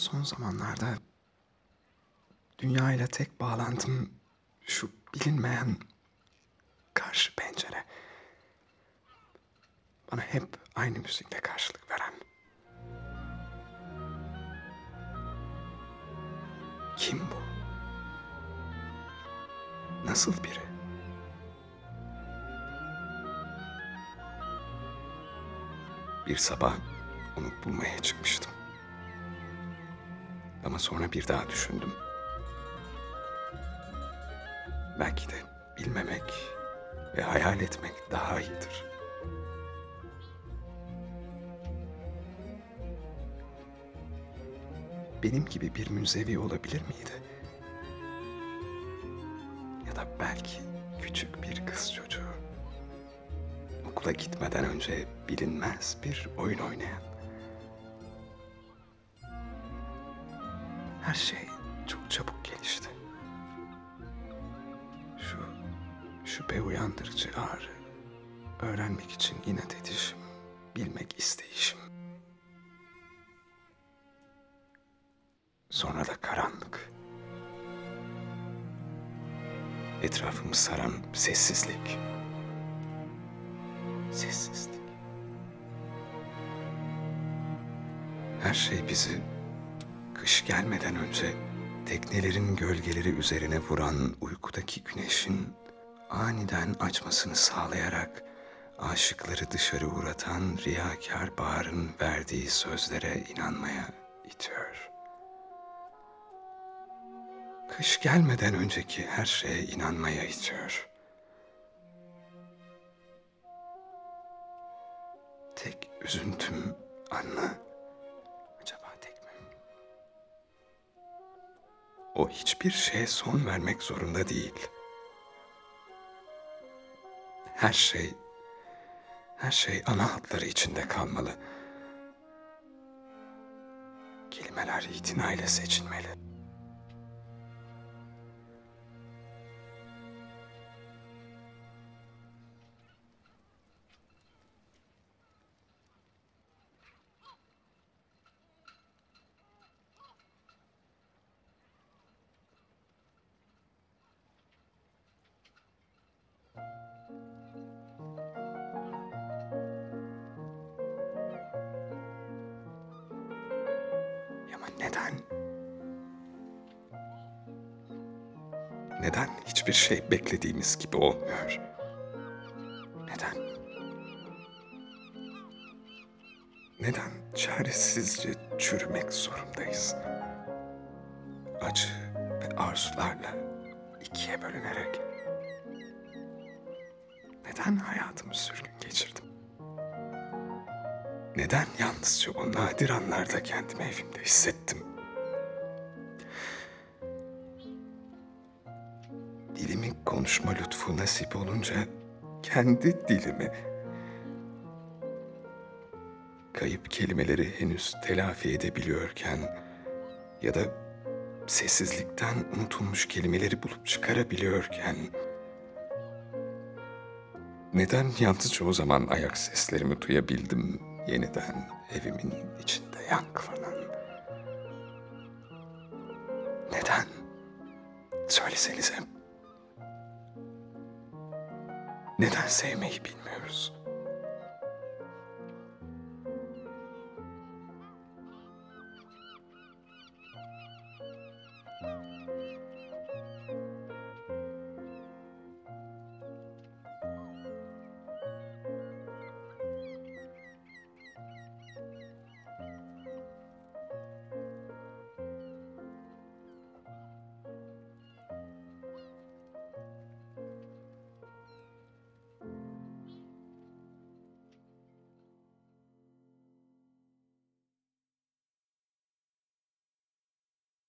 Son zamanlarda dünya ile tek bağlantım şu bilinmeyen karşı pencere. Bana hep aynı müzikle karşılık veren. Kim bu? Nasıl biri? Bir sabah onu bulmaya çıkmıştım. Ama sonra bir daha düşündüm. Belki de bilmemek ve hayal etmek daha iyidir. Benim gibi bir münzevi olabilir miydi? Ya da belki küçük bir kız çocuğu. Okula gitmeden önce bilinmez bir oyun oynayan. Her şey çok çabuk gelişti. Şu şüphe uyandırıcı ağrı, öğrenmek için inat edişim, bilmek isteyişim. Sonra da karanlık. Etrafımı saran sessizlik. Sessizlik. Her şey bizi kış gelmeden önce teknelerin gölgeleri üzerine vuran uykudaki güneşin aniden açmasını sağlayarak aşıkları dışarı uğratan riyakar baharın verdiği sözlere inanmaya itiyor. Kış gelmeden önceki her şeye inanmaya itiyor. Tek üzüntüm Anna. O hiçbir şeye son vermek zorunda değil. Her şey, her şey ana hatları içinde kalmalı. Kelimeler itinayla seçilmeli. Ama neden? Neden hiçbir şey beklediğimiz gibi olmuyor? Neden? Neden çaresizce çürümek zorundayız? Acı ve arzularla ikiye bölünerek. Neden hayatımı sürgün geçirdim? Neden yalnızca o nadir anlarda kendimi evimde hissettim? Dilimin konuşma lütfu nasip olunca kendi dilimi kayıp kelimeleri henüz telafi edebiliyorken ya da sessizlikten unutulmuş kelimeleri bulup çıkarabiliyorken neden yalnızca o zaman ayak seslerimi duyabildim yeniden evimin içinde yankılanan? Neden? Söylesenize. Neden sevmeyi bilmiyoruz?